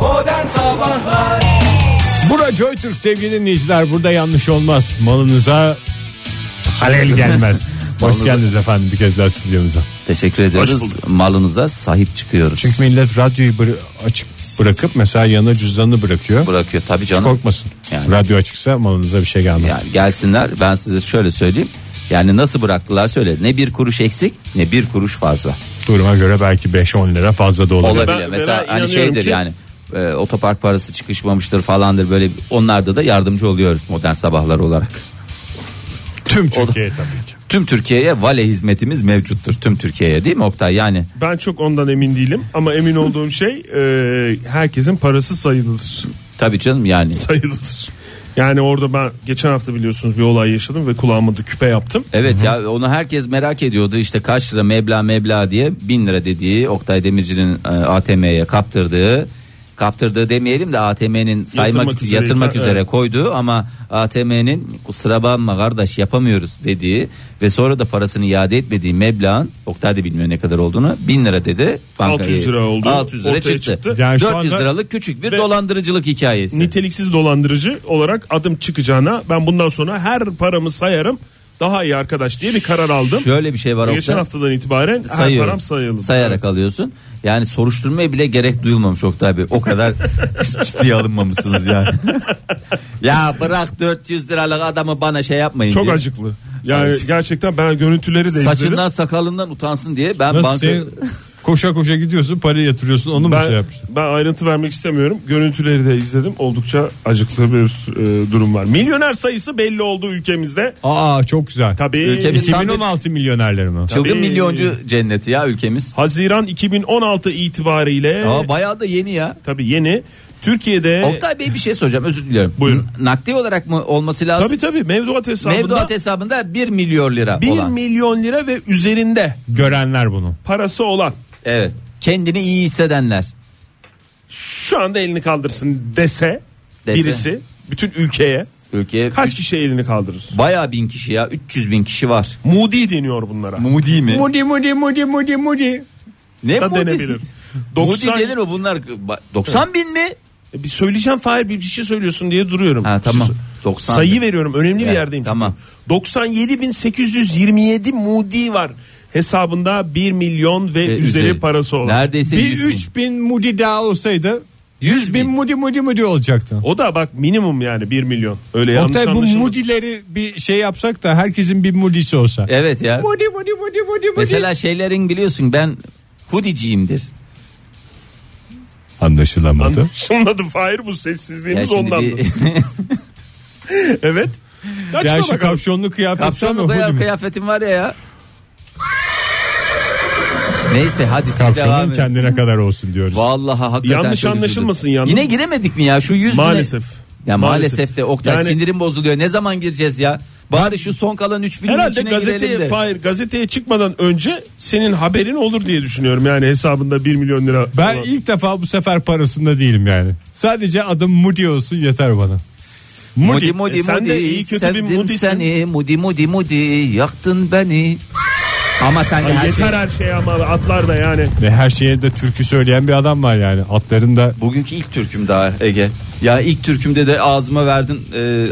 Bura Joy Türk sevgili dinleyiciler. Burada yanlış olmaz. Malınıza halel gelmez. *laughs* Hoş geldiniz efendim bir kez daha stüdyomuza.
Teşekkür ediyoruz. Malınıza sahip çıkıyoruz.
Çünkü millet radyoyu açık bırakıp mesela yanına cüzdanını bırakıyor.
bırakıyor tabii
Hiç
canım.
korkmasın.
Yani.
Radyo açıksa malınıza bir şey gelmez.
Yani gelsinler ben size şöyle söyleyeyim. Yani nasıl bıraktılar söyle. Ne bir kuruş eksik ne bir kuruş fazla.
Duruma göre belki 5-10 lira fazla da olabilir.
Olabilir.
ben-
Mesela
ben
hani şeydir
ki-
yani e, otopark parası çıkışmamıştır falandır böyle onlarda da yardımcı oluyoruz modern sabahlar olarak.
Tüm Türkiye tabii ki.
Tüm Türkiye'ye vale hizmetimiz mevcuttur tüm Türkiye'ye değil mi Oktay yani
Ben çok ondan emin değilim ama emin olduğum şey e, herkesin parası sayılır.
tabii canım yani
Sayılır. Yani orada ben geçen hafta biliyorsunuz bir olay yaşadım ve kulağıma da küpe yaptım.
Evet ya onu herkes merak ediyordu işte kaç lira meblağ meblağ diye bin lira dediği Oktay Demirci'nin e, ATM'ye kaptırdığı kaptırdığı demeyelim de ATM'nin saymak
Yatırmak
üzere, yatırmak
üzere,
üzere
evet.
koyduğu ama ATM'nin kusura bakma kardeş yapamıyoruz dediği ve sonra da parasını iade etmediği meblağın Oktay da bilmiyor ne kadar olduğunu bin lira dedi.
600 lira oldu.
600 lira çıktı.
çıktı.
Yani şu
400
anda-
liralık küçük bir dolandırıcılık hikayesi.
Niteliksiz dolandırıcı olarak adım çıkacağına ben bundan sonra her paramı sayarım daha iyi arkadaş diye bir karar aldım.
Şöyle bir şey var
Geçen
Oktay.
haftadan itibaren her
sayıyorum.
param sayıldı.
Sayarak
Evet.
alıyorsun. Yani soruşturmaya bile gerek duyulmamış Oktay Bey. O kadar *laughs* ciddiye alınmamışsınız yani. *laughs* ya bırak 400 liralık adamı bana şey yapmayın
Çok
diye.
acıklı. Yani gerçekten ben görüntüleri de
Saçından
izledim.
sakalından utansın diye ben
Nasıl
banka...
sen *laughs* koşa koşa gidiyorsun parayı yatırıyorsun onu mu şey
Ben,
yapmışsın?
ben ayrıntı vermek istemiyorum. Görüntüleri de izledim. Oldukça acıklı bir e, durum var. Milyoner sayısı belli oldu ülkemizde.
Aa çok güzel.
Tabii
Ülkemiz-
2016 milyonerleri mi?
Çılgın
Tabii.
milyoncu cenneti ya ülkemiz.
Haziran 2016 itibariyle
Aa, bayağı da yeni ya.
tabii yeni Türkiye'de
Oktay Bey bir şey soracağım özür diliyorum.
Buyurun.
Nakdi olarak mı olması lazım?
tabii tabii mevduat hesabında
Mevduat hesabında 1 milyon lira
1
olan.
milyon lira ve üzerinde
Görenler bunu.
parası olan
Evet. Kendini iyi hissedenler.
şu anda elini kaldırsın dese,
Dese.
birisi bütün ülkeye
Ülkeye
kaç kişi elini kaldırır?
bayağı bin kişi ya 300 bin kişi var.
Moody deniyor bunlara.
Moody mi?
Mudi mudi mudi mudi mudi.
Ne
da
Moody?
denebilir.
Moody
90
denir mi bunlar? 90 bin mi?
E, bir söyleyeceğim Fahir bir bir şey söylüyorsun diye duruyorum.
Ha,
Bir şey
tamam.
sö-
90
Sayı
bin.
veriyorum önemli bir
Evet,
yerdeyim. çünkü.
tamam.
97.827 Moody var. Hesabında 1 milyon ve,
Ve
üzeri, parası olan.
Neredeyse
Bir
100 bin.
3000 mudi daha olsaydı
100
100 bin mudi mudi mudi olacaktı.
O da bak minimum yani 1 milyon. Öyle yanlış
Oktay bu
anlaşılmasın.
mudileri bir şey yapsak da herkesin bir mudisi olsa.
Evet ya.
Mudi mudi mudi mudi mudi.
Mesela şeylerin biliyorsun ben hudiciyimdir.
Anlaşılamadı.
Anlaşılmadı Fahir bu
Ya
sessizliğimiz ondan.
bir *laughs*
Evet. Açma
Ya şu
bakalım.
kapşonlu kıyafet
kapşonlu kıyafetim var ya ya. Neyse hadi siz devam edin.
kendine kadar olsun diyoruz.
Vallahi hakikaten
Yanlış
çok
anlaşılmasın yalnız.
Yine giremedik mi ya şu 100 bine-
Maalesef.
Ya maalesef,
Maalesef.
de Oktay
Yani-
sinirim bozuluyor. Ne zaman gireceğiz ya? Bari şu son kalan 3000'in
Herhalde
içine girelim
gazeteye
de.
Fahir gazeteye çıkmadan önce senin haberin olur diye düşünüyorum. Yani hesabında 1 milyon lira.
Ben
olan.
ilk defa bu sefer parasında değilim yani. Sadece adım Moody olsun yeter bana.
Mudi mudi
E sen
mudi
de iyi kötü bir
sevdim
Moody'sin.
seni mudi mudi mudi yaktın beni. Ama sen de
Ay
her
yeter
şey.
her şey ama atlar da yani.
Ve her şeye de türkü söyleyen bir adam var yani. Atların da
Bugünkü ilk türküm daha Ege. Ya ilk türkümde de ağzıma verdin e,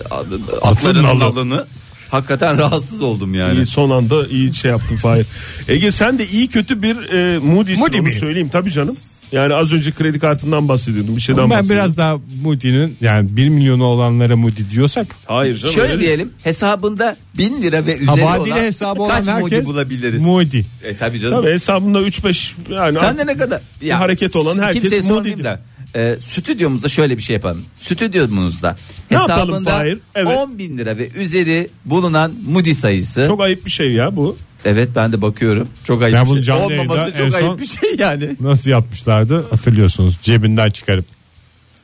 atların
nalı.
nalını. Hakikaten rahatsız oldum yani.
İyi, son anda iyi şey yaptın Fahir. Ege sen de iyi kötü bir e, Moody'sin
Moody
onu söyleyeyim tabii canım. Yani az önce kredi kartından bahsediyordum bir şeyden
ben
bahsediyordum.
biraz daha Moody'nin yani 1 milyonu olanlara Moody diyorsak
Hayır canım.
Şöyle
öyle-
diyelim hesabında bin lira ve üzeri
Havadili
olan
hesabı olan
kaç
herkes
bulabiliriz?
Moody.
E tabi canım.
Tabii hesabında 3-5 yani
Sen de ne kadar?
hareket olan herkes
Kimseye sormayayım da. e, stüdyomuzda şöyle bir şey yapalım. Stüdyomuzda
Ne yapalım
hesabında
Fahir? Evet.
10 bin lira ve üzeri bulunan Moody sayısı.
Çok ayıp bir şey ya bu.
Evet ben de bakıyorum. Çok ayıp
Ben
bir şey.
canlı
Olmaması çok
en
ayıp
son-
bir şey yani.
Nasıl yapmışlardı hatırlıyorsunuz cebinden çıkarıp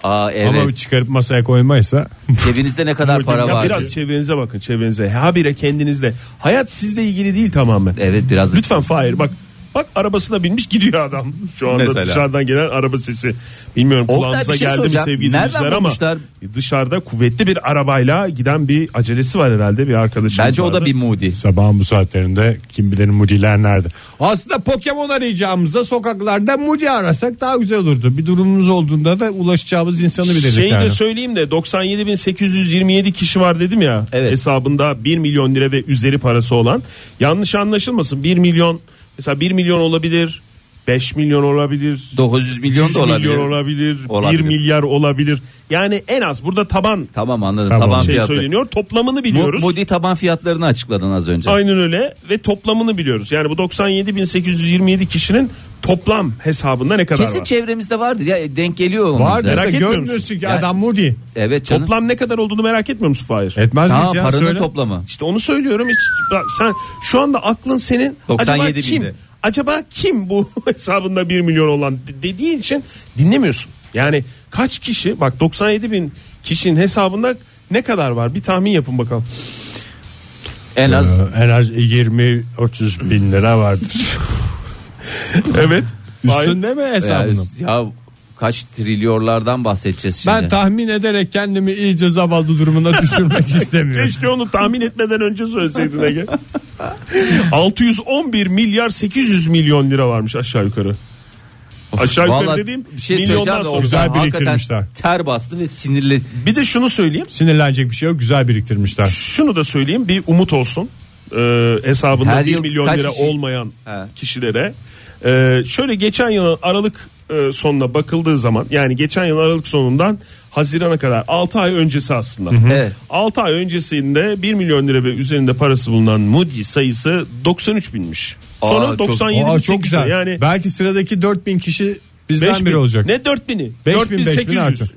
Aa evet.
ama çıkarıp masaya koymaysa *laughs*
Cebinizde ne kadar para
ya
var?
biraz çevrenize bakın çevrenize. Habire kendinizle. Hayat sizle ilgili değil tamamen.
Evet biraz
Lütfen Fahir bak. Bak arabasına binmiş gidiyor adam. Şu anda
Mesela.
dışarıdan gelen araba sesi. Bilmiyorum kulağınıza
şey
geldi mi sevgili dinleyiciler ama
bulmuşlar?
dışarıda kuvvetli bir arabayla giden bir acelesi var herhalde bir arkadaşımız
Bence o da
vardı.
bir Moody.
sabahın bu saatlerinde kim bilir muciler nerede. Aslında Pokemon arayacağımıza sokaklarda muci arasak daha güzel olurdu. Bir durumumuz olduğunda da ulaşacağımız insanı bilirdik
Şeyi
yani.
de söyleyeyim de 97.827 kişi var dedim ya
Evet.
hesabında 1 milyon lira ve üzeri parası olan. Yanlış anlaşılmasın 1 milyon mesela 1 milyon olabilir 5 milyon olabilir
900 milyon
100
da olabilir.
milyon olabilir,
Olabilir.
1 milyar olabilir. Yani en az burada taban
Tamam anladım.
Tamam.
Taban
şey
fiyatı.
söyleniyor. Toplamını biliyoruz.
Moody taban fiyatlarını açıkladın az önce.
Aynen öyle ve toplamını biliyoruz. Yani bu 97.827 kişinin toplam hesabında ne kadar
Kesin
var?
çevremizde vardır ya denk geliyor onun
Var.
Merak
da
etmiyor musun?
Yani-
adam Moody.
Evet canım.
Toplam ne kadar olduğunu merak etmiyor musun Fahir?
Etmez
Ha,
miyiz ya?
paranın
Söyle.
toplamı.
İşte onu söylüyorum. Hiç, bak sen şu anda aklın senin
97
acaba kim?
binde.
Acaba kim bu *laughs* hesabında 1 milyon olan de- dediğin için dinlemiyorsun. Yani kaç kişi bak 97 bin kişinin hesabında ne kadar var? Bir tahmin yapın bakalım.
En az
Ee, en az 20-30 bin lira vardır. *laughs* *laughs*
evet.
Üstünde mi
ya,
hesabının?
ya kaç trilyonlardan bahsedeceğiz şimdi.
Ben tahmin ederek kendimi iyice zavallı durumuna düşürmek *laughs* istemiyorum.
Keşke onu tahmin etmeden önce söyleseydin Ege. *laughs* 611 milyar 800 milyon lira varmış aşağı yukarı. Aşağı yukarı dediğim
bir şey
milyondan sonra.
Güzel biriktirmişler.
ter bastı ve sinirli.
Bir de şunu söyleyeyim.
Sinirlenecek bir şey yok. Güzel biriktirmişler.
Şunu da söyleyeyim bir umut olsun. Ee, hesabında
Her
1
yıl
milyon lira
kişi-
olmayan
He.
kişilere. Ee, şöyle geçen yılın Aralık e, sonuna bakıldığı zaman yani geçen yıl Aralık sonundan Haziran'a kadar 6 ay öncesi aslında.
Evet.
6 ay öncesinde 1 milyon lira ve üzerinde parası bulunan Moody sayısı 93 binmiş. Sonra
Aa, çok-
97
Aa,
bin
çok güzel.
Yani
Belki sıradaki 4000 kişi bizden
5000
biri olacak.
Ne 4000'i?
5000,
4800.
5000 artı.